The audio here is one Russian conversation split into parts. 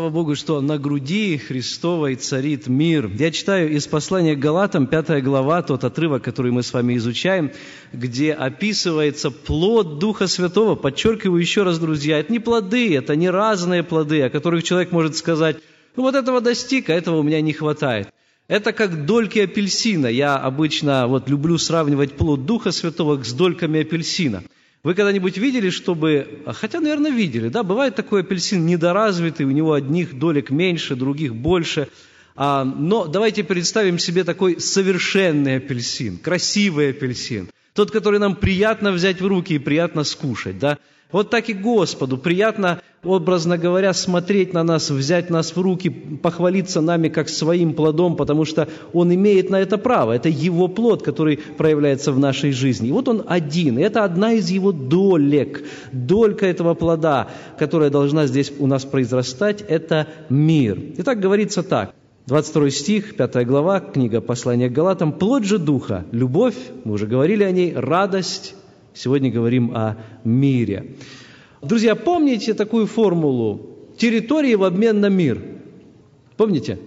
Слава Богу, что на груди Христовой царит мир. Я читаю из послания к Галатам, 5 глава, тот отрывок, который мы с вами изучаем, где описывается плод Духа Святого. Подчеркиваю еще раз, друзья, это не плоды, это не разные плоды, о которых человек может сказать, ну вот этого достиг, а этого у меня не хватает. Это как дольки апельсина. Я обычно вот люблю сравнивать плод Духа Святого с дольками апельсина – вы когда-нибудь видели, чтобы... А хотя, наверное, видели, да? Бывает такой апельсин недоразвитый, у него одних долек меньше, других больше. А, но давайте представим себе такой совершенный апельсин, красивый апельсин. Тот, который нам приятно взять в руки и приятно скушать, да? Вот так и Господу приятно, образно говоря, смотреть на нас, взять нас в руки, похвалиться нами как своим плодом, потому что Он имеет на это право. Это Его плод, который проявляется в нашей жизни. И вот Он один. И это одна из Его долек. Долька этого плода, которая должна здесь у нас произрастать, это мир. Итак, говорится так. 22 стих, 5 глава, книга послания к Галатам. «Плод же Духа, любовь, мы уже говорили о ней, радость, Сегодня говорим о мире. Друзья, помните такую формулу? Территории в обмен на мир. Помните?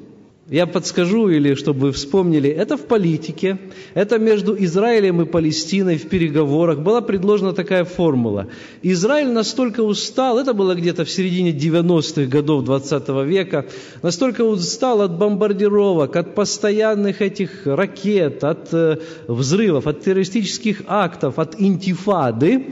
Я подскажу, или чтобы вы вспомнили, это в политике, это между Израилем и Палестиной в переговорах была предложена такая формула. Израиль настолько устал, это было где-то в середине 90-х годов 20 века, настолько устал от бомбардировок, от постоянных этих ракет, от э, взрывов, от террористических актов, от интифады,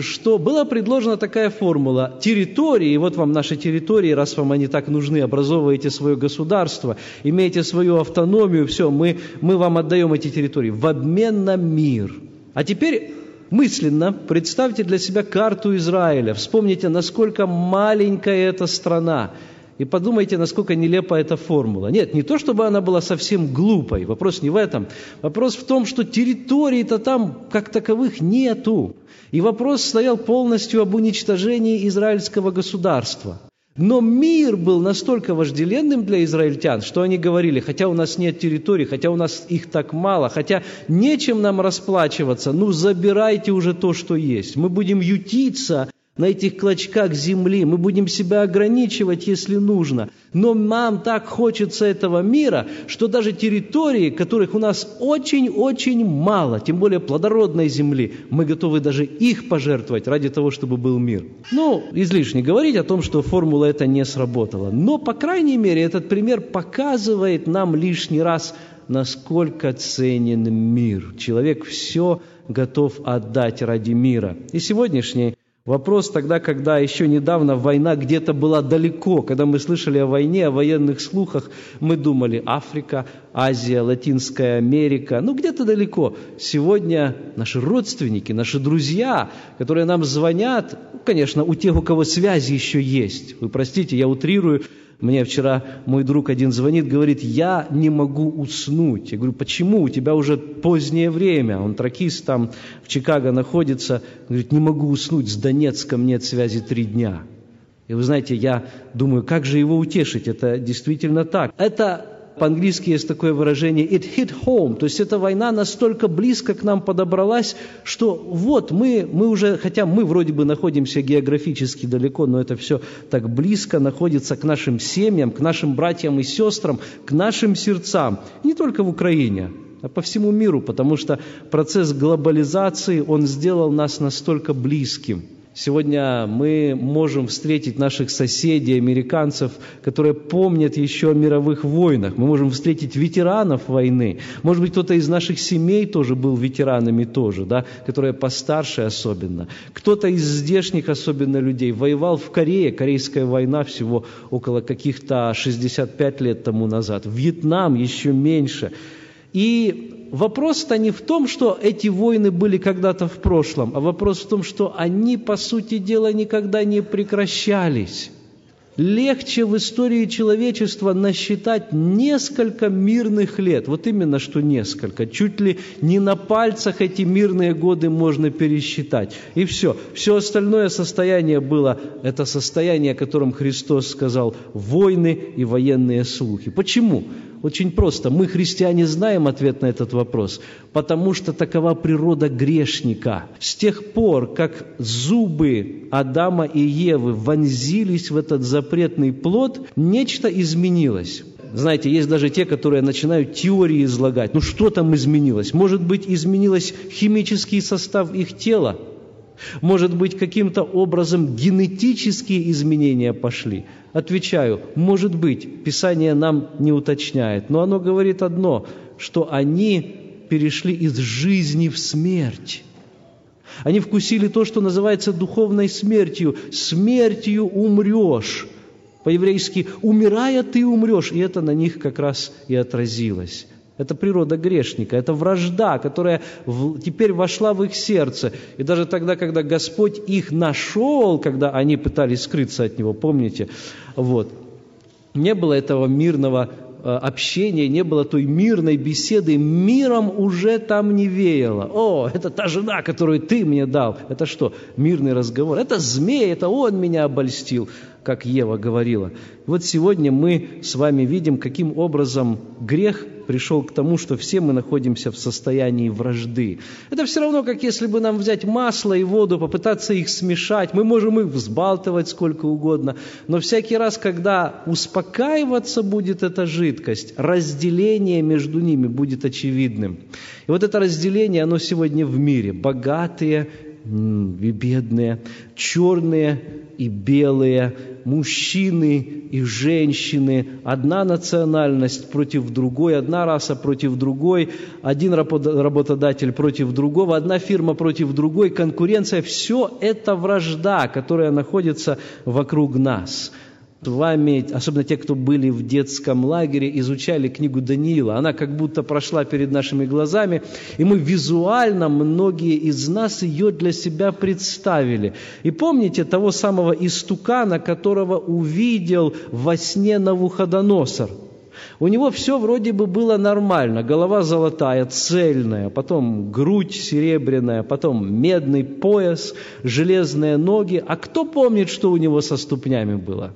что была предложена такая формула. Территории, вот вам наши территории, раз вам они так нужны, образовываете свое государство – имеете свою автономию, все, мы, мы вам отдаем эти территории в обмен на мир. А теперь мысленно представьте для себя карту Израиля, вспомните, насколько маленькая эта страна, и подумайте, насколько нелепа эта формула. Нет, не то, чтобы она была совсем глупой, вопрос не в этом. Вопрос в том, что территорий-то там как таковых нету. И вопрос стоял полностью об уничтожении израильского государства. Но мир был настолько вожделенным для израильтян, что они говорили, хотя у нас нет территории, хотя у нас их так мало, хотя нечем нам расплачиваться, ну забирайте уже то, что есть. Мы будем ютиться на этих клочках земли, мы будем себя ограничивать, если нужно. Но нам так хочется этого мира, что даже территории, которых у нас очень-очень мало, тем более плодородной земли, мы готовы даже их пожертвовать ради того, чтобы был мир. Ну, излишне говорить о том, что формула эта не сработала. Но, по крайней мере, этот пример показывает нам лишний раз, насколько ценен мир. Человек все готов отдать ради мира. И сегодняшний Вопрос тогда, когда еще недавно война где-то была далеко, когда мы слышали о войне, о военных слухах, мы думали Африка, Азия, Латинская Америка, ну где-то далеко. Сегодня наши родственники, наши друзья, которые нам звонят, конечно, у тех, у кого связи еще есть. Вы простите, я утрирую, мне вчера мой друг один звонит, говорит, я не могу уснуть. Я говорю, почему? У тебя уже позднее время. Он тракист там в Чикаго находится. Говорит, не могу уснуть, с Донецком нет связи три дня. И вы знаете, я думаю, как же его утешить? Это действительно так. Это по-английски есть такое выражение «it hit home», то есть эта война настолько близко к нам подобралась, что вот мы, мы уже, хотя мы вроде бы находимся географически далеко, но это все так близко находится к нашим семьям, к нашим братьям и сестрам, к нашим сердцам, не только в Украине, а по всему миру, потому что процесс глобализации, он сделал нас настолько близким – Сегодня мы можем встретить наших соседей, американцев, которые помнят еще о мировых войнах. Мы можем встретить ветеранов войны. Может быть, кто-то из наших семей тоже был ветеранами тоже, да, которые постарше особенно. Кто-то из здешних особенно людей воевал в Корее. Корейская война всего около каких-то 65 лет тому назад. Вьетнам еще меньше. И вопрос-то не в том, что эти войны были когда-то в прошлом, а вопрос в том, что они, по сути дела, никогда не прекращались. Легче в истории человечества насчитать несколько мирных лет. Вот именно что несколько. Чуть ли не на пальцах эти мирные годы можно пересчитать. И все. Все остальное состояние было, это состояние, о котором Христос сказал, войны и военные слухи. Почему? Очень просто. Мы, христиане, знаем ответ на этот вопрос, потому что такова природа грешника. С тех пор, как зубы Адама и Евы вонзились в этот запретный плод, нечто изменилось. Знаете, есть даже те, которые начинают теории излагать. Ну что там изменилось? Может быть, изменилось химический состав их тела? Может быть, каким-то образом генетические изменения пошли? Отвечаю, может быть, Писание нам не уточняет, но оно говорит одно, что они перешли из жизни в смерть. Они вкусили то, что называется духовной смертью. Смертью умрешь. По-еврейски «умирая, ты умрешь». И это на них как раз и отразилось. Это природа грешника, это вражда, которая теперь вошла в их сердце. И даже тогда, когда Господь их нашел, когда они пытались скрыться от Него, помните, вот, не было этого мирного э, общения, не было той мирной беседы, миром уже там не веяло. О, это та жена, которую ты мне дал. Это что? Мирный разговор. Это змей, это он меня обольстил как Ева говорила. Вот сегодня мы с вами видим, каким образом грех пришел к тому, что все мы находимся в состоянии вражды. Это все равно, как если бы нам взять масло и воду, попытаться их смешать. Мы можем их взбалтывать сколько угодно, но всякий раз, когда успокаиваться будет эта жидкость, разделение между ними будет очевидным. И вот это разделение, оно сегодня в мире. Богатые бедные, черные и белые, мужчины и женщины, одна национальность против другой, одна раса против другой, один работодатель против другого, одна фирма против другой, конкуренция – все это вражда, которая находится вокруг нас – вами, особенно те, кто были в детском лагере, изучали книгу Даниила. Она как будто прошла перед нашими глазами, и мы визуально, многие из нас ее для себя представили. И помните того самого истукана, которого увидел во сне Навуходоносор – у него все вроде бы было нормально. Голова золотая, цельная, потом грудь серебряная, потом медный пояс, железные ноги. А кто помнит, что у него со ступнями было?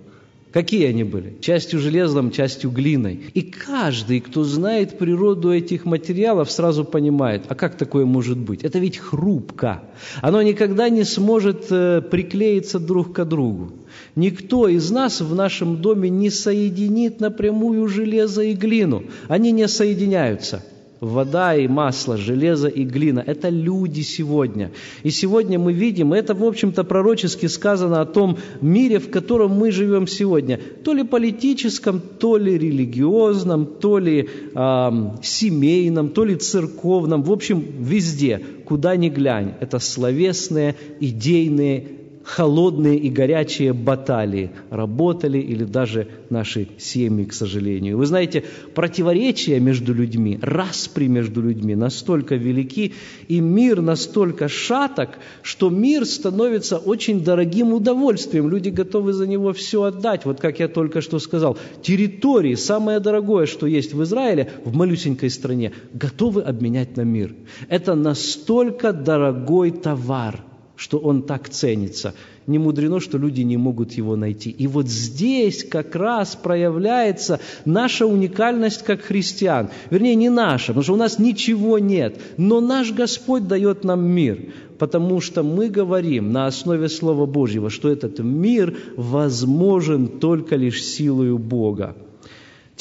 Какие они были? Частью железом, частью глиной. И каждый, кто знает природу этих материалов, сразу понимает, а как такое может быть? Это ведь хрупко. Оно никогда не сможет э, приклеиться друг к другу. Никто из нас в нашем доме не соединит напрямую железо и глину. Они не соединяются вода и масло, железо и глина. Это люди сегодня. И сегодня мы видим, это, в общем-то, пророчески сказано о том мире, в котором мы живем сегодня. То ли политическом, то ли религиозном, то ли э, семейном, то ли церковном. В общем, везде, куда ни глянь. Это словесные, идейные, холодные и горячие баталии работали или даже наши семьи, к сожалению. Вы знаете, противоречия между людьми, распри между людьми настолько велики, и мир настолько шаток, что мир становится очень дорогим удовольствием. Люди готовы за него все отдать. Вот как я только что сказал, территории, самое дорогое, что есть в Израиле, в малюсенькой стране, готовы обменять на мир. Это настолько дорогой товар – что он так ценится. Не мудрено, что люди не могут его найти. И вот здесь как раз проявляется наша уникальность как христиан. Вернее, не наша, потому что у нас ничего нет. Но наш Господь дает нам мир, потому что мы говорим на основе Слова Божьего, что этот мир возможен только лишь силою Бога.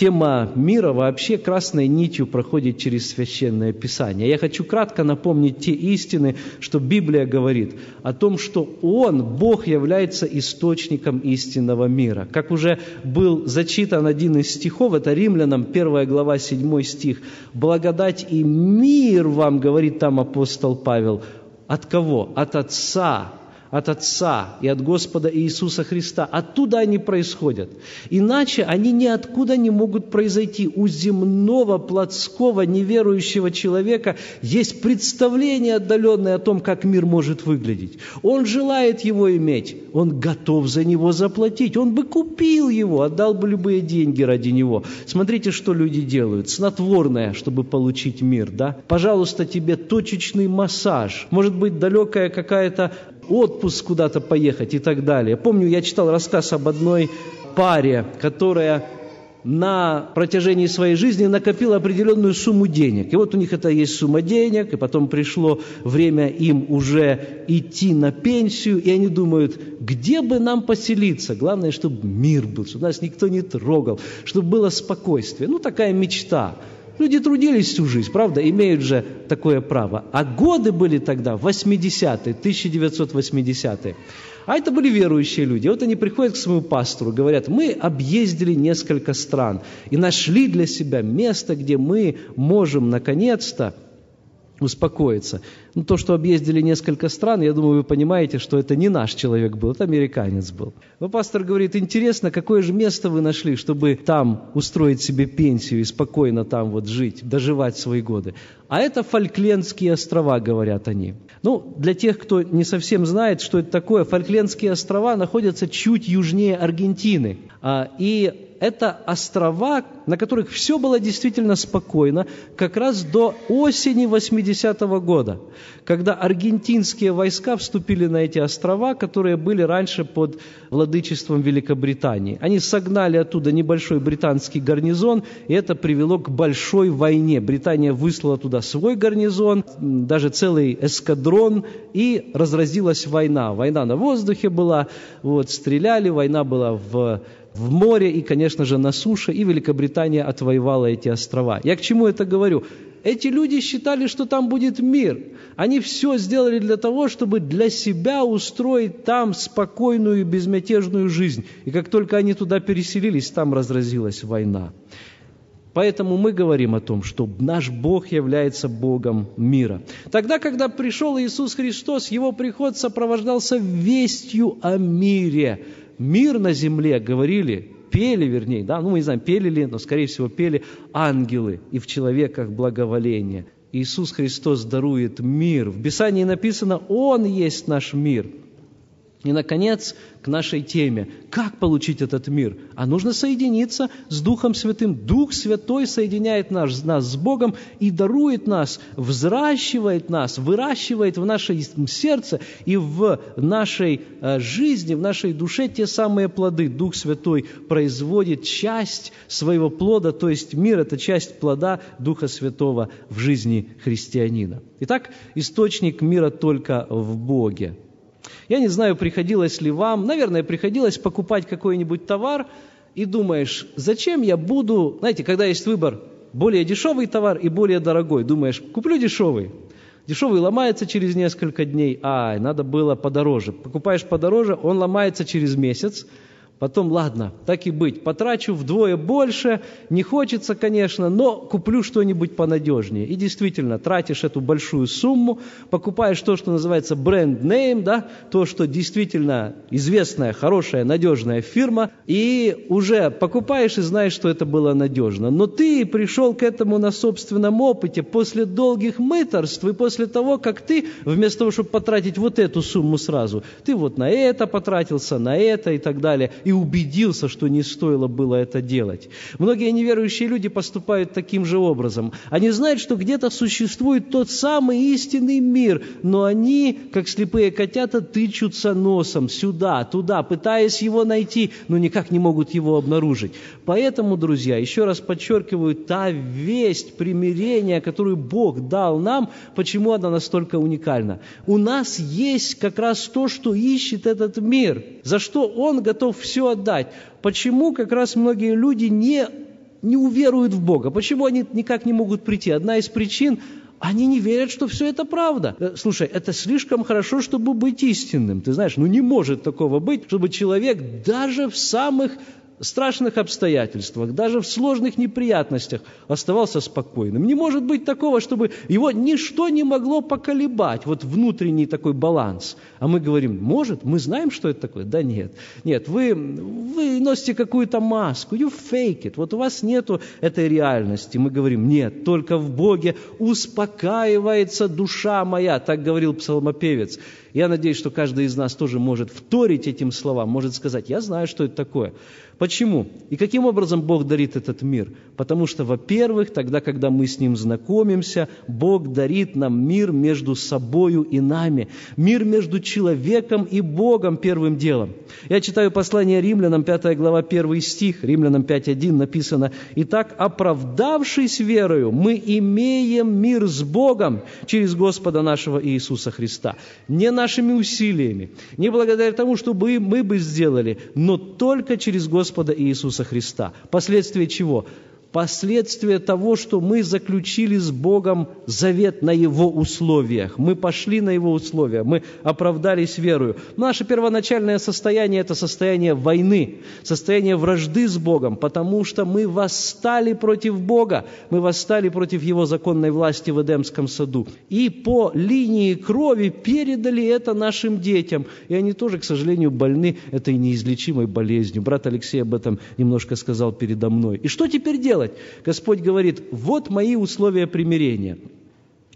Тема мира вообще красной нитью проходит через Священное Писание. Я хочу кратко напомнить те истины, что Библия говорит о том, что Он, Бог, является источником истинного мира. Как уже был зачитан один из стихов, это Римлянам, 1 глава, 7 стих. «Благодать и мир вам, говорит там апостол Павел, от кого? От Отца от Отца и от Господа Иисуса Христа. Оттуда они происходят. Иначе они ниоткуда не могут произойти. У земного, плотского, неверующего человека есть представление отдаленное о том, как мир может выглядеть. Он желает его иметь, он готов за него заплатить, он бы купил его, отдал бы любые деньги ради него. Смотрите, что люди делают. Снотворное, чтобы получить мир, да? Пожалуйста, тебе точечный массаж. Может быть, далекая какая-то отпуск куда-то поехать и так далее. Помню, я читал рассказ об одной паре, которая на протяжении своей жизни накопил определенную сумму денег. И вот у них это есть сумма денег, и потом пришло время им уже идти на пенсию, и они думают, где бы нам поселиться? Главное, чтобы мир был, чтобы нас никто не трогал, чтобы было спокойствие. Ну, такая мечта. Люди трудились всю жизнь, правда, имеют же такое право. А годы были тогда 80-е, 1980-е. А это были верующие люди. Вот они приходят к своему пастору, говорят, мы объездили несколько стран и нашли для себя место, где мы можем наконец-то успокоиться. Ну, то, что объездили несколько стран, я думаю, вы понимаете, что это не наш человек был, это американец был. Но пастор говорит, интересно, какое же место вы нашли, чтобы там устроить себе пенсию и спокойно там вот жить, доживать свои годы. А это Фольклендские острова, говорят они. Ну, для тех, кто не совсем знает, что это такое, Фольклендские острова находятся чуть южнее Аргентины. А, и это острова, на которых все было действительно спокойно, как раз до осени 80-го года, когда аргентинские войска вступили на эти острова, которые были раньше под владычеством Великобритании. Они согнали оттуда небольшой британский гарнизон, и это привело к большой войне. Британия выслала туда свой гарнизон, даже целый эскадрон, и разразилась война. Война на воздухе была, вот, стреляли, война была в в море и, конечно же, на суше, и Великобритания отвоевала эти острова. Я к чему это говорю? Эти люди считали, что там будет мир. Они все сделали для того, чтобы для себя устроить там спокойную и безмятежную жизнь. И как только они туда переселились, там разразилась война. Поэтому мы говорим о том, что наш Бог является Богом мира. Тогда, когда пришел Иисус Христос, Его приход сопровождался вестью о мире – мир на земле, говорили, пели, вернее, да, ну мы не знаем, пели ли, но, скорее всего, пели ангелы и в человеках благоволение. Иисус Христос дарует мир. В Писании написано, Он есть наш мир – и, наконец, к нашей теме. Как получить этот мир? А нужно соединиться с Духом Святым. Дух Святой соединяет нас, нас с Богом и дарует нас, взращивает нас, выращивает в нашем сердце и в нашей э, жизни, в нашей душе те самые плоды. Дух Святой производит часть своего плода, то есть мир – это часть плода Духа Святого в жизни христианина. Итак, источник мира только в Боге. Я не знаю, приходилось ли вам, наверное, приходилось покупать какой-нибудь товар, и думаешь, зачем я буду, знаете, когда есть выбор, более дешевый товар и более дорогой, думаешь, куплю дешевый. Дешевый ломается через несколько дней, а надо было подороже. Покупаешь подороже, он ломается через месяц, Потом, ладно, так и быть, потрачу вдвое больше, не хочется, конечно, но куплю что-нибудь понадежнее. И действительно, тратишь эту большую сумму, покупаешь то, что называется бренд-нейм, да, то, что действительно известная, хорошая, надежная фирма, и уже покупаешь и знаешь, что это было надежно. Но ты пришел к этому на собственном опыте после долгих мыторств и после того, как ты, вместо того, чтобы потратить вот эту сумму сразу, ты вот на это потратился, на это и так далее – убедился, что не стоило было это делать. Многие неверующие люди поступают таким же образом. Они знают, что где-то существует тот самый истинный мир, но они, как слепые котята, тычутся носом сюда, туда, пытаясь его найти, но никак не могут его обнаружить. Поэтому, друзья, еще раз подчеркиваю, та весть примирения, которую Бог дал нам, почему она настолько уникальна? У нас есть как раз то, что ищет этот мир, за что Он готов все все отдать. Почему как раз многие люди не, не уверуют в Бога? Почему они никак не могут прийти? Одна из причин они не верят, что все это правда. Э, слушай, это слишком хорошо, чтобы быть истинным. Ты знаешь, ну не может такого быть, чтобы человек даже в самых страшных обстоятельствах, даже в сложных неприятностях оставался спокойным. Не может быть такого, чтобы его ничто не могло поколебать, вот внутренний такой баланс. А мы говорим, может, мы знаем, что это такое? Да нет. Нет, вы, вы носите какую-то маску, you fake it. Вот у вас нету этой реальности. Мы говорим, нет, только в Боге успокаивается душа моя, так говорил псалмопевец. Я надеюсь, что каждый из нас тоже может вторить этим словам, может сказать, я знаю, что это такое. Почему? И каким образом Бог дарит этот мир? Потому что, во-первых, тогда, когда мы с Ним знакомимся, Бог дарит нам мир между собою и нами. Мир между человеком и Богом первым делом. Я читаю послание римлянам, 5 глава, 1 стих, римлянам 5.1 написано, «Итак, оправдавшись верою, мы имеем мир с Богом через Господа нашего Иисуса Христа». Не нашими усилиями, не благодаря тому, что мы, мы бы сделали, но только через Господа Иисуса Христа. Последствия чего? Последствия того, что мы заключили с Богом завет на Его условиях. Мы пошли на Его условия, мы оправдались верою. Наше первоначальное состояние – это состояние войны, состояние вражды с Богом, потому что мы восстали против Бога, мы восстали против Его законной власти в Эдемском саду. И по линии крови передали это нашим детям. И они тоже, к сожалению, больны этой неизлечимой болезнью. Брат Алексей об этом немножко сказал передо мной. И что теперь делать? Делать? Господь говорит, вот мои условия примирения.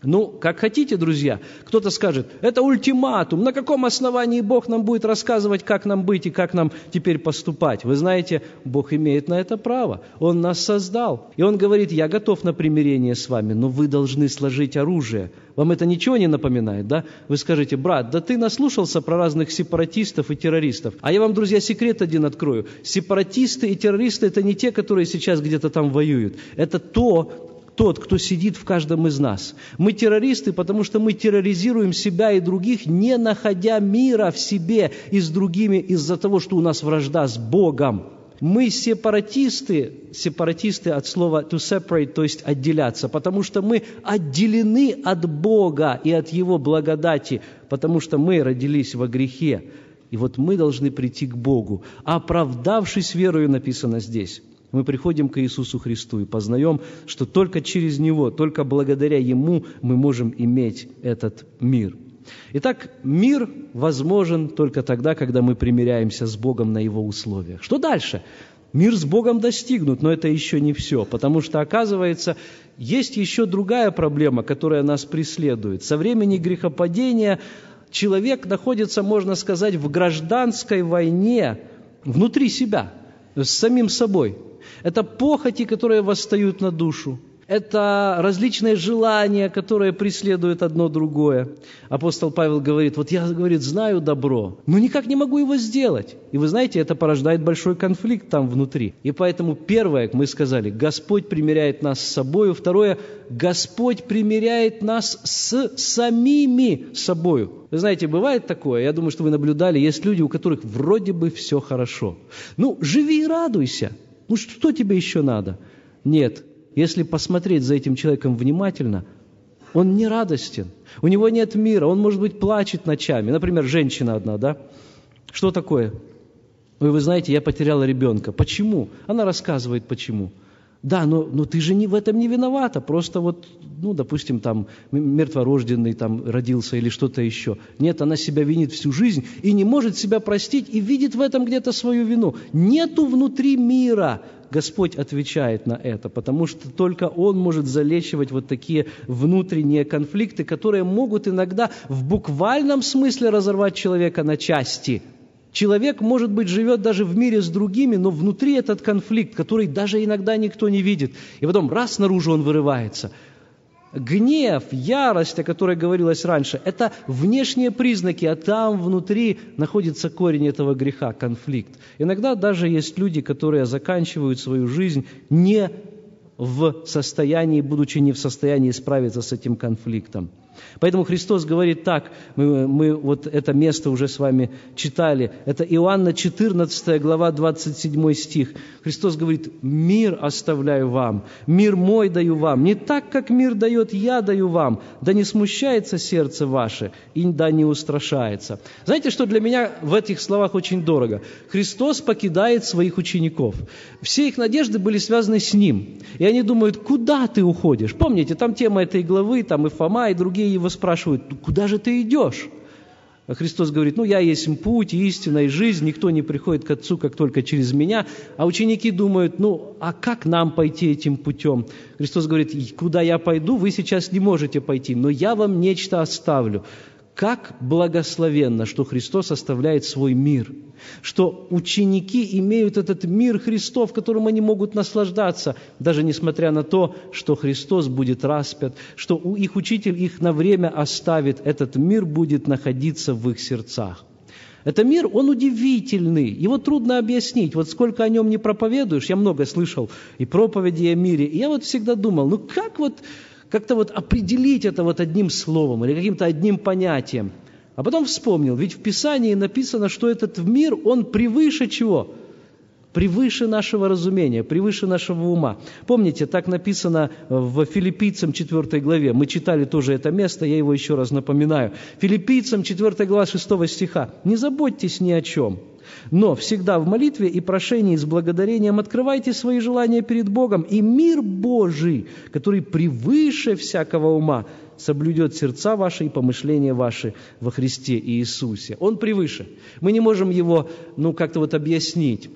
Ну, как хотите, друзья, кто-то скажет, это ультиматум, на каком основании Бог нам будет рассказывать, как нам быть и как нам теперь поступать. Вы знаете, Бог имеет на это право, Он нас создал. И Он говорит, я готов на примирение с вами, но вы должны сложить оружие. Вам это ничего не напоминает, да? Вы скажете, брат, да ты наслушался про разных сепаратистов и террористов. А я вам, друзья, секрет один открою. Сепаратисты и террористы – это не те, которые сейчас где-то там воюют. Это то, тот, кто сидит в каждом из нас. Мы террористы, потому что мы терроризируем себя и других, не находя мира в себе и с другими из-за того, что у нас вражда с Богом. Мы сепаратисты, сепаратисты от слова to separate, то есть отделяться, потому что мы отделены от Бога и от Его благодати, потому что мы родились во грехе. И вот мы должны прийти к Богу, оправдавшись верою, написано здесь мы приходим к Иисусу Христу и познаем, что только через Него, только благодаря Ему мы можем иметь этот мир. Итак, мир возможен только тогда, когда мы примиряемся с Богом на Его условиях. Что дальше? Мир с Богом достигнут, но это еще не все, потому что, оказывается, есть еще другая проблема, которая нас преследует. Со времени грехопадения человек находится, можно сказать, в гражданской войне внутри себя, с самим собой. Это похоти, которые восстают на душу. Это различные желания, которые преследуют одно другое. Апостол Павел говорит, вот я, говорит, знаю добро, но никак не могу его сделать. И вы знаете, это порождает большой конфликт там внутри. И поэтому первое, мы сказали, Господь примиряет нас с собою. Второе, Господь примиряет нас с самими собою. Вы знаете, бывает такое, я думаю, что вы наблюдали, есть люди, у которых вроде бы все хорошо. Ну, живи и радуйся. Ну что тебе еще надо? Нет, если посмотреть за этим человеком внимательно, он не радостен, у него нет мира, он, может быть, плачет ночами. Например, женщина одна, да? Что такое? Ой, вы знаете, я потеряла ребенка. Почему? Она рассказывает, почему. Да, но, но ты же не, в этом не виновата. Просто вот, ну, допустим, там мертворожденный там родился или что-то еще. Нет, она себя винит всю жизнь и не может себя простить и видит в этом где-то свою вину. Нету внутри мира. Господь отвечает на это, потому что только Он может залечивать вот такие внутренние конфликты, которые могут иногда в буквальном смысле разорвать человека на части – Человек, может быть, живет даже в мире с другими, но внутри этот конфликт, который даже иногда никто не видит. И потом раз наружу он вырывается. Гнев, ярость, о которой говорилось раньше, это внешние признаки, а там внутри находится корень этого греха, конфликт. Иногда даже есть люди, которые заканчивают свою жизнь не в состоянии, будучи не в состоянии справиться с этим конфликтом. Поэтому Христос говорит так, мы, мы вот это место уже с вами читали, это Иоанна 14 глава 27 стих. Христос говорит, мир оставляю вам, мир мой даю вам, не так, как мир дает, я даю вам, да не смущается сердце ваше, и да не устрашается. Знаете, что для меня в этих словах очень дорого? Христос покидает своих учеников. Все их надежды были связаны с Ним. И они думают, куда ты уходишь? Помните, там тема этой главы, там и Фома, и другие его спрашивают, куда же ты идешь? А Христос говорит, ну, я есть путь, истина и жизнь, никто не приходит к Отцу, как только через меня. А ученики думают, ну, а как нам пойти этим путем? Христос говорит, куда я пойду, вы сейчас не можете пойти, но я вам нечто оставлю. Как благословенно, что Христос оставляет свой мир, что ученики имеют этот мир Христов, которым они могут наслаждаться, даже несмотря на то, что Христос будет распят, что их учитель их на время оставит, этот мир будет находиться в их сердцах. Это мир, он удивительный, его трудно объяснить. Вот сколько о нем не проповедуешь, я много слышал и проповеди о мире, и я вот всегда думал, ну как вот как-то вот определить это вот одним словом или каким-то одним понятием. А потом вспомнил, ведь в Писании написано, что этот мир, он превыше чего? Превыше нашего разумения, превыше нашего ума. Помните, так написано в Филиппийцам 4 главе. Мы читали тоже это место, я его еще раз напоминаю. Филиппийцам 4 глава 6 стиха. «Не заботьтесь ни о чем, но всегда в молитве и прошении с благодарением открывайте свои желания перед Богом, и мир Божий, который превыше всякого ума, соблюдет сердца ваши и помышления ваши во Христе Иисусе. Он превыше. Мы не можем его, ну, как-то вот объяснить.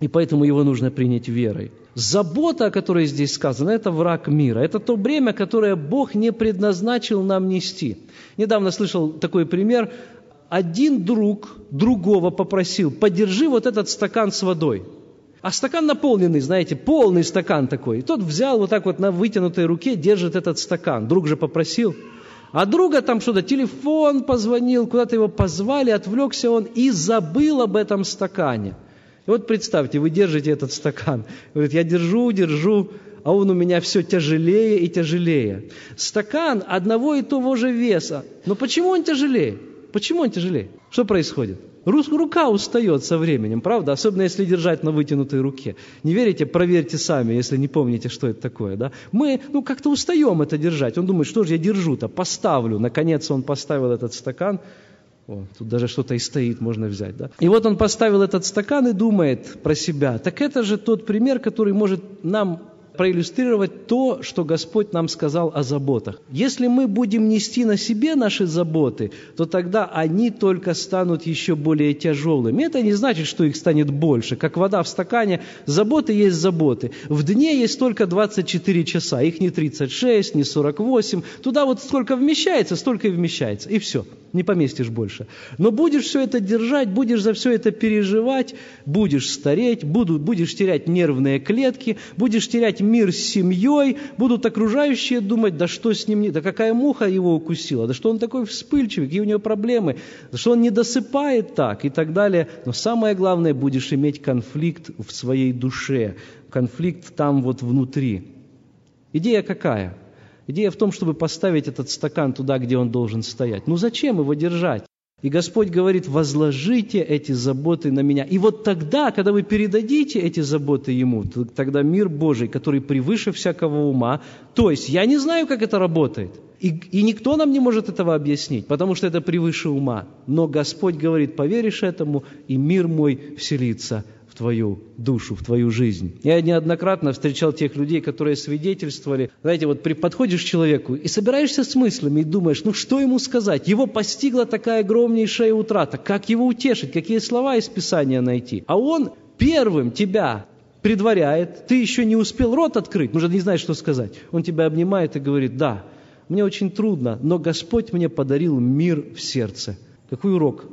И поэтому его нужно принять верой. Забота, о которой здесь сказано, это враг мира. Это то бремя, которое Бог не предназначил нам нести. Недавно слышал такой пример один друг другого попросил, подержи вот этот стакан с водой. А стакан наполненный, знаете, полный стакан такой. И тот взял вот так вот на вытянутой руке, держит этот стакан. Друг же попросил. А друга там что-то, телефон позвонил, куда-то его позвали, отвлекся он и забыл об этом стакане. И вот представьте, вы держите этот стакан. Говорит, я держу, держу, а он у меня все тяжелее и тяжелее. Стакан одного и того же веса. Но почему он тяжелее? Почему он тяжелее? Что происходит? Рука устает со временем, правда? Особенно если держать на вытянутой руке. Не верите? Проверьте сами, если не помните, что это такое. Да? Мы ну, как-то устаем это держать. Он думает, что же я держу-то, поставлю. Наконец он поставил этот стакан. О, тут даже что-то и стоит, можно взять. Да? И вот он поставил этот стакан и думает про себя. Так это же тот пример, который может нам проиллюстрировать то, что Господь нам сказал о заботах. Если мы будем нести на себе наши заботы, то тогда они только станут еще более тяжелыми. Это не значит, что их станет больше. Как вода в стакане, заботы есть заботы. В дне есть только 24 часа, их не 36, не 48. Туда вот сколько вмещается, столько и вмещается. И все не поместишь больше. Но будешь все это держать, будешь за все это переживать, будешь стареть, буду, будешь терять нервные клетки, будешь терять мир с семьей, будут окружающие думать, да что с ним, да какая муха его укусила, да что он такой вспыльчивый, какие у него проблемы, да что он не досыпает так и так далее. Но самое главное, будешь иметь конфликт в своей душе, конфликт там вот внутри. Идея какая? Идея в том, чтобы поставить этот стакан туда, где он должен стоять. Ну зачем его держать? И Господь говорит, возложите эти заботы на меня. И вот тогда, когда вы передадите эти заботы Ему, тогда мир Божий, который превыше всякого ума, то есть я не знаю, как это работает, и, и никто нам не может этого объяснить, потому что это превыше ума. Но Господь говорит, поверишь этому, и мир мой вселится твою душу, в твою жизнь. Я неоднократно встречал тех людей, которые свидетельствовали. Знаете, вот при, подходишь к человеку и собираешься с мыслями и думаешь, ну что ему сказать? Его постигла такая огромнейшая утрата. Как его утешить? Какие слова из Писания найти? А он первым тебя предваряет, ты еще не успел рот открыть, уже не знаешь, что сказать. Он тебя обнимает и говорит, да, мне очень трудно, но Господь мне подарил мир в сердце. Какой урок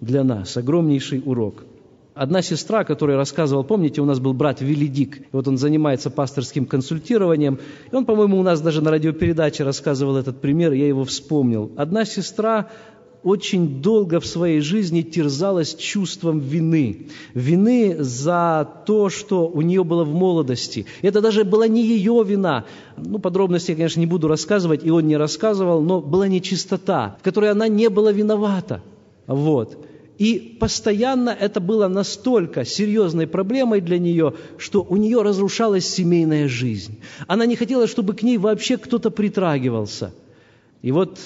для нас, огромнейший урок. Одна сестра, которая рассказывала, помните, у нас был брат Велидик, вот он занимается пасторским консультированием, и он, по-моему, у нас даже на радиопередаче рассказывал этот пример, я его вспомнил. Одна сестра очень долго в своей жизни терзалась чувством вины. Вины за то, что у нее было в молодости. Это даже была не ее вина. Ну, подробности я, конечно, не буду рассказывать, и он не рассказывал, но была нечистота, в которой она не была виновата. Вот. И постоянно это было настолько серьезной проблемой для нее, что у нее разрушалась семейная жизнь. Она не хотела, чтобы к ней вообще кто-то притрагивался. И вот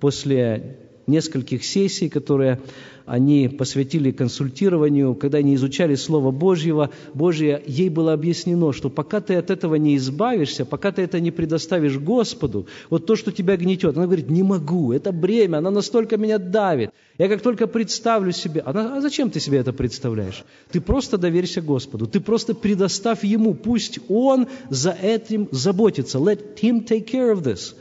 после нескольких сессий, которые они посвятили консультированию, когда они изучали Слово Божьего, Божье, ей было объяснено, что пока ты от этого не избавишься, пока ты это не предоставишь Господу, вот то, что тебя гнетет, она говорит, не могу, это бремя, она настолько меня давит. Я как только представлю себе, она, а зачем ты себе это представляешь? Ты просто доверься Господу, ты просто предоставь Ему, пусть Он за этим заботится. Let Him take care of this.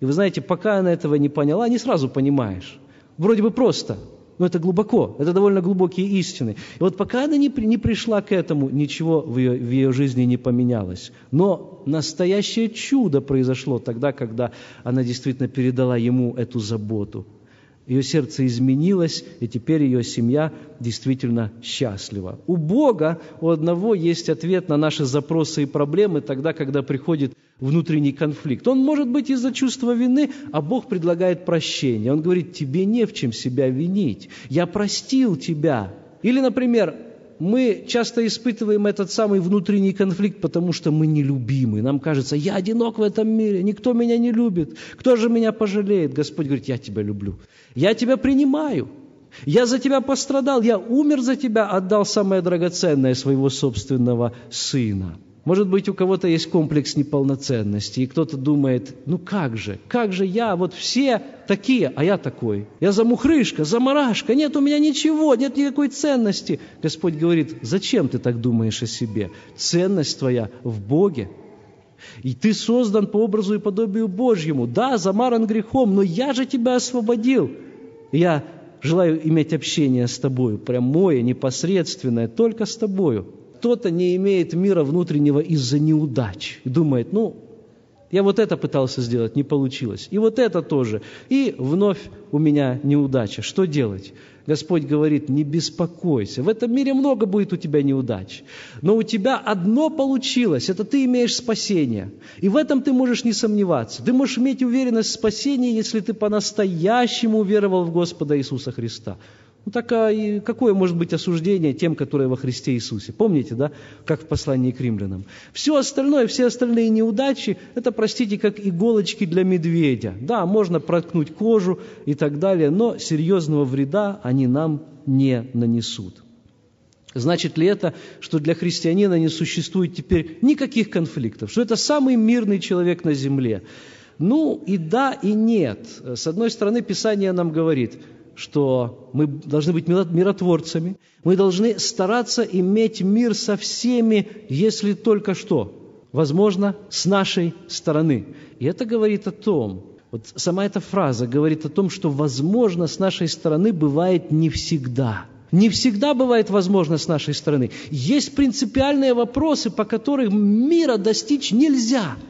И вы знаете, пока она этого не поняла, не сразу понимаешь – Вроде бы просто, но это глубоко, это довольно глубокие истины. И вот пока она не, не пришла к этому, ничего в ее, в ее жизни не поменялось. Но настоящее чудо произошло тогда, когда она действительно передала ему эту заботу. Ее сердце изменилось, и теперь ее семья действительно счастлива. У Бога, у одного есть ответ на наши запросы и проблемы тогда, когда приходит внутренний конфликт. Он может быть из-за чувства вины, а Бог предлагает прощение. Он говорит, тебе не в чем себя винить. Я простил тебя. Или, например, мы часто испытываем этот самый внутренний конфликт, потому что мы нелюбимы. Нам кажется, я одинок в этом мире, никто меня не любит. Кто же меня пожалеет? Господь говорит, я тебя люблю. Я тебя принимаю. Я за тебя пострадал, я умер за тебя, отдал самое драгоценное своего собственного сына. Может быть, у кого-то есть комплекс неполноценности, и кто-то думает, ну как же, как же я, вот все такие, а я такой. Я замухрышка, замарашка, нет у меня ничего, нет никакой ценности. Господь говорит, зачем ты так думаешь о себе? Ценность твоя в Боге. И ты создан по образу и подобию Божьему. Да, замаран грехом, но я же тебя освободил. Я желаю иметь общение с тобою, прямое, непосредственное, только с тобою. Кто-то не имеет мира внутреннего из-за неудач и думает, ну, я вот это пытался сделать, не получилось. И вот это тоже. И вновь у меня неудача. Что делать? Господь говорит, не беспокойся. В этом мире много будет у тебя неудач. Но у тебя одно получилось, это ты имеешь спасение. И в этом ты можешь не сомневаться. Ты можешь иметь уверенность в спасении, если ты по-настоящему уверовал в Господа Иисуса Христа. Ну так а и какое может быть осуждение тем, которые во Христе Иисусе? Помните, да, как в послании к римлянам? Все остальное, все остальные неудачи, это, простите, как иголочки для медведя. Да, можно проткнуть кожу и так далее, но серьезного вреда они нам не нанесут. Значит ли это, что для христианина не существует теперь никаких конфликтов, что это самый мирный человек на земле? Ну и да, и нет. С одной стороны, Писание нам говорит – что мы должны быть миротворцами, мы должны стараться иметь мир со всеми, если только что, возможно, с нашей стороны. И это говорит о том, вот сама эта фраза говорит о том, что, возможно, с нашей стороны бывает не всегда. Не всегда бывает возможно с нашей стороны. Есть принципиальные вопросы, по которым мира достичь нельзя –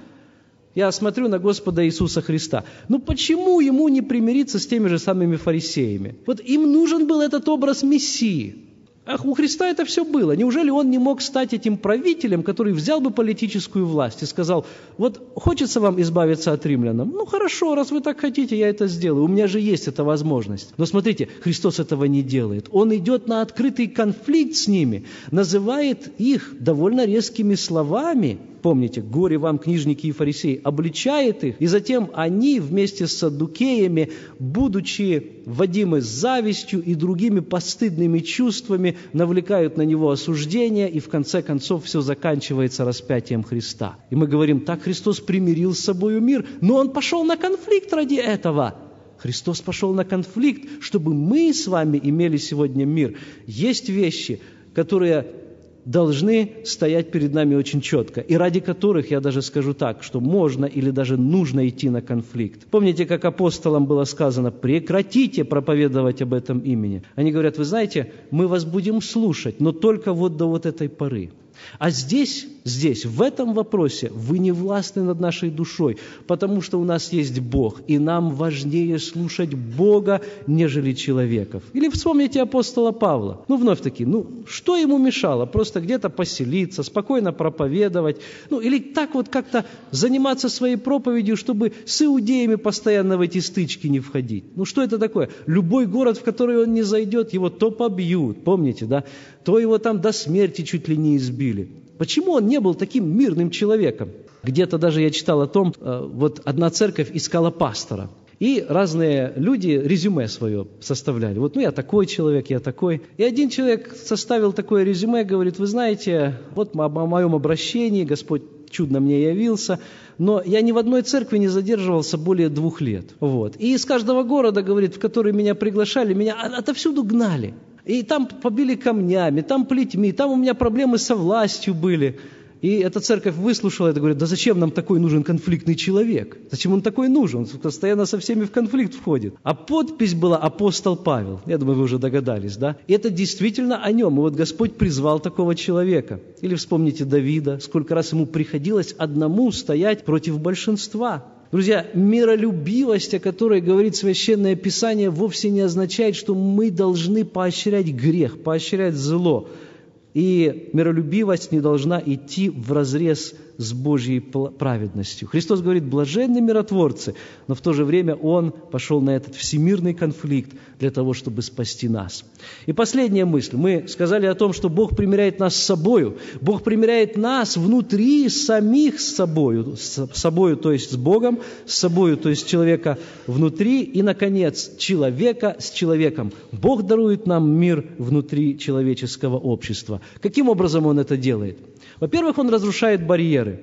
я смотрю на Господа Иисуса Христа. Ну почему ему не примириться с теми же самыми фарисеями? Вот им нужен был этот образ Мессии. Ах, у Христа это все было. Неужели он не мог стать этим правителем, который взял бы политическую власть и сказал, вот хочется вам избавиться от римлянам? Ну хорошо, раз вы так хотите, я это сделаю. У меня же есть эта возможность. Но смотрите, Христос этого не делает. Он идет на открытый конфликт с ними, называет их довольно резкими словами, помните, горе вам, книжники и фарисеи, обличает их, и затем они вместе с саддукеями, будучи водимы завистью и другими постыдными чувствами, навлекают на него осуждение, и в конце концов все заканчивается распятием Христа. И мы говорим, так Христос примирил с собой мир, но Он пошел на конфликт ради этого. Христос пошел на конфликт, чтобы мы с вами имели сегодня мир. Есть вещи, которые должны стоять перед нами очень четко, и ради которых, я даже скажу так, что можно или даже нужно идти на конфликт. Помните, как апостолам было сказано, прекратите проповедовать об этом имени. Они говорят, вы знаете, мы вас будем слушать, но только вот до вот этой поры. А здесь, здесь, в этом вопросе вы не властны над нашей душой, потому что у нас есть Бог, и нам важнее слушать Бога, нежели человеков. Или вспомните апостола Павла. Ну, вновь таки, ну, что ему мешало? Просто где-то поселиться, спокойно проповедовать, ну, или так вот как-то заниматься своей проповедью, чтобы с иудеями постоянно в эти стычки не входить. Ну, что это такое? Любой город, в который он не зайдет, его то побьют, помните, да? То его там до смерти чуть ли не избьют убили. Почему он не был таким мирным человеком? Где-то даже я читал о том, э, вот одна церковь искала пастора. И разные люди резюме свое составляли. Вот, ну, я такой человек, я такой. И один человек составил такое резюме, говорит, вы знаете, вот о моем обращении Господь чудно мне явился, но я ни в одной церкви не задерживался более двух лет. Вот. И из каждого города, говорит, в который меня приглашали, меня отовсюду гнали. И там побили камнями, там плетьми, там у меня проблемы со властью были. И эта церковь выслушала это, говорит, да зачем нам такой нужен конфликтный человек? Зачем он такой нужен? Он постоянно со всеми в конфликт входит. А подпись была «Апостол Павел». Я думаю, вы уже догадались, да? И это действительно о нем. И вот Господь призвал такого человека. Или вспомните Давида, сколько раз ему приходилось одному стоять против большинства. Друзья, миролюбивость, о которой говорит Священное Писание, вовсе не означает, что мы должны поощрять грех, поощрять зло. И миролюбивость не должна идти в разрез с Божьей праведностью. Христос говорит, блаженны миротворцы, но в то же время Он пошел на этот всемирный конфликт для того, чтобы спасти нас. И последняя мысль. Мы сказали о том, что Бог примиряет нас с собою. Бог примиряет нас внутри самих с собою. С собою, то есть с Богом, с собою, то есть человека внутри. И, наконец, человека с человеком. Бог дарует нам мир внутри человеческого общества. Каким образом Он это делает? Во-первых, Он разрушает барьеры веры.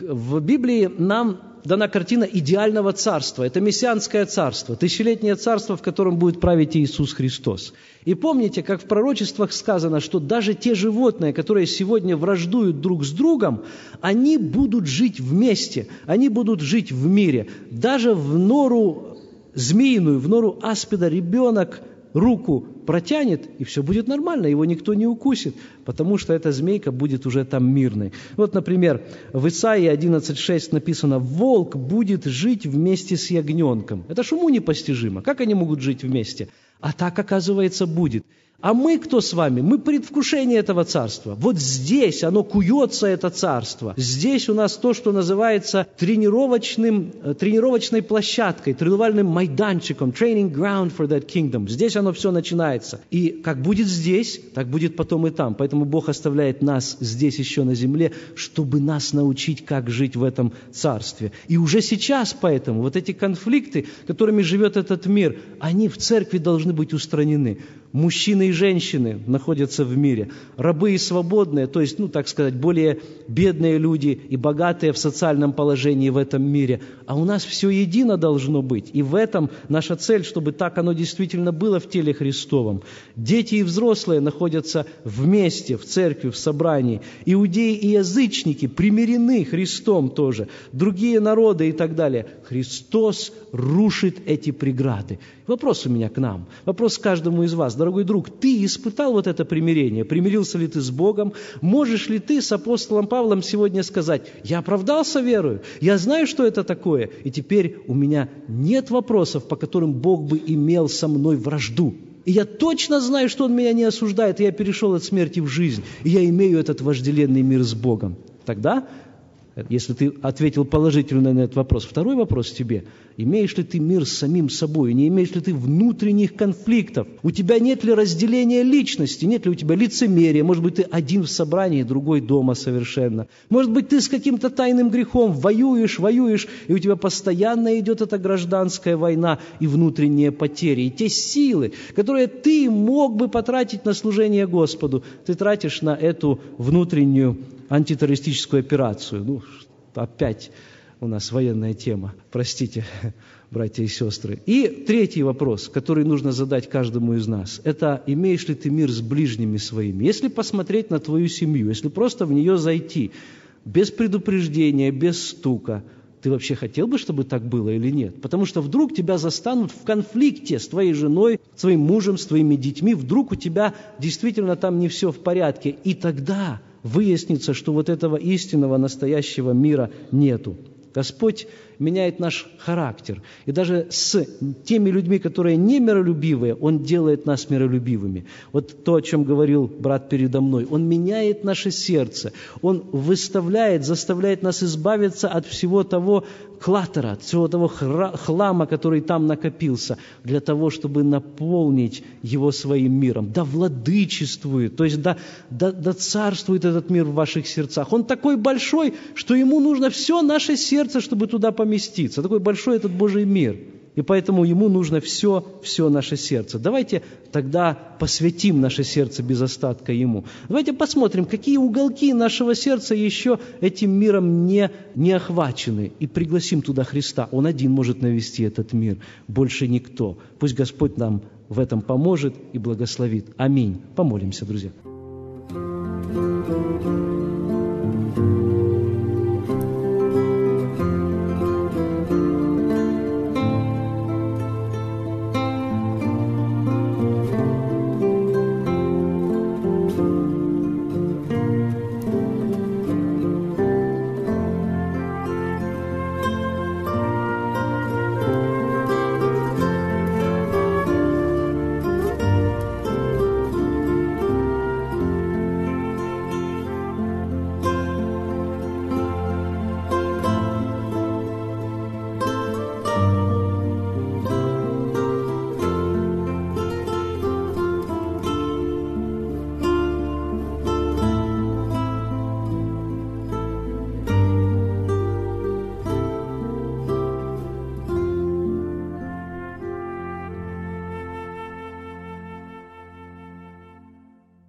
В Библии нам дана картина идеального царства. Это мессианское царство, тысячелетнее царство, в котором будет править Иисус Христос. И помните, как в пророчествах сказано, что даже те животные, которые сегодня враждуют друг с другом, они будут жить вместе, они будут жить в мире. Даже в нору змеиную, в нору аспида ребенок руку протянет, и все будет нормально, его никто не укусит, потому что эта змейка будет уже там мирной. Вот, например, в Исаии 11.6 написано, «Волк будет жить вместе с ягненком». Это ж уму непостижимо. Как они могут жить вместе? А так, оказывается, будет. А мы кто с вами? Мы предвкушение этого царства. Вот здесь оно куется, это царство. Здесь у нас то, что называется тренировочным, э, тренировочной площадкой, тренировальным майданчиком, training ground for that kingdom. Здесь оно все начинается. И как будет здесь, так будет потом и там. Поэтому Бог оставляет нас здесь еще на земле, чтобы нас научить, как жить в этом царстве. И уже сейчас поэтому вот эти конфликты, которыми живет этот мир, они в церкви должны быть устранены. Мужчины и женщины находятся в мире, рабы и свободные, то есть, ну, так сказать, более бедные люди и богатые в социальном положении в этом мире. А у нас все едино должно быть. И в этом наша цель, чтобы так оно действительно было в теле Христовом. Дети и взрослые находятся вместе в церкви, в собрании. Иудеи и язычники примирены Христом тоже. Другие народы и так далее. Христос рушит эти преграды. Вопрос у меня к нам, вопрос к каждому из вас. Дорогой друг, ты испытал вот это примирение? Примирился ли ты с Богом? Можешь ли ты с апостолом Павлом сегодня сказать, я оправдался верою, я знаю, что это такое, и теперь у меня нет вопросов, по которым Бог бы имел со мной вражду. И я точно знаю, что Он меня не осуждает, и я перешел от смерти в жизнь, и я имею этот вожделенный мир с Богом. Тогда если ты ответил положительно на этот вопрос. Второй вопрос тебе. Имеешь ли ты мир с самим собой? Не имеешь ли ты внутренних конфликтов? У тебя нет ли разделения личности? Нет ли у тебя лицемерия? Может быть, ты один в собрании, другой дома совершенно. Может быть, ты с каким-то тайным грехом воюешь, воюешь, и у тебя постоянно идет эта гражданская война и внутренние потери. И те силы, которые ты мог бы потратить на служение Господу, ты тратишь на эту внутреннюю антитеррористическую операцию. Ну, опять у нас военная тема. Простите, братья и сестры. И третий вопрос, который нужно задать каждому из нас, это имеешь ли ты мир с ближними своими? Если посмотреть на твою семью, если просто в нее зайти, без предупреждения, без стука, ты вообще хотел бы, чтобы так было или нет? Потому что вдруг тебя застанут в конфликте с твоей женой, своим мужем, с твоими детьми, вдруг у тебя действительно там не все в порядке. И тогда выяснится, что вот этого истинного, настоящего мира нету. Господь меняет наш характер. И даже с теми людьми, которые не миролюбивые, Он делает нас миролюбивыми. Вот то, о чем говорил брат передо мной. Он меняет наше сердце. Он выставляет, заставляет нас избавиться от всего того клатера, всего того хлама, который там накопился, для того, чтобы наполнить его своим миром. Да владычествует, то есть да, да, да царствует этот мир в ваших сердцах. Он такой большой, что ему нужно все наше сердце, чтобы туда поместить поместиться. Такой большой этот Божий мир. И поэтому ему нужно все, все наше сердце. Давайте тогда посвятим наше сердце без остатка ему. Давайте посмотрим, какие уголки нашего сердца еще этим миром не, не охвачены. И пригласим туда Христа. Он один может навести этот мир, больше никто. Пусть Господь нам в этом поможет и благословит. Аминь. Помолимся, друзья.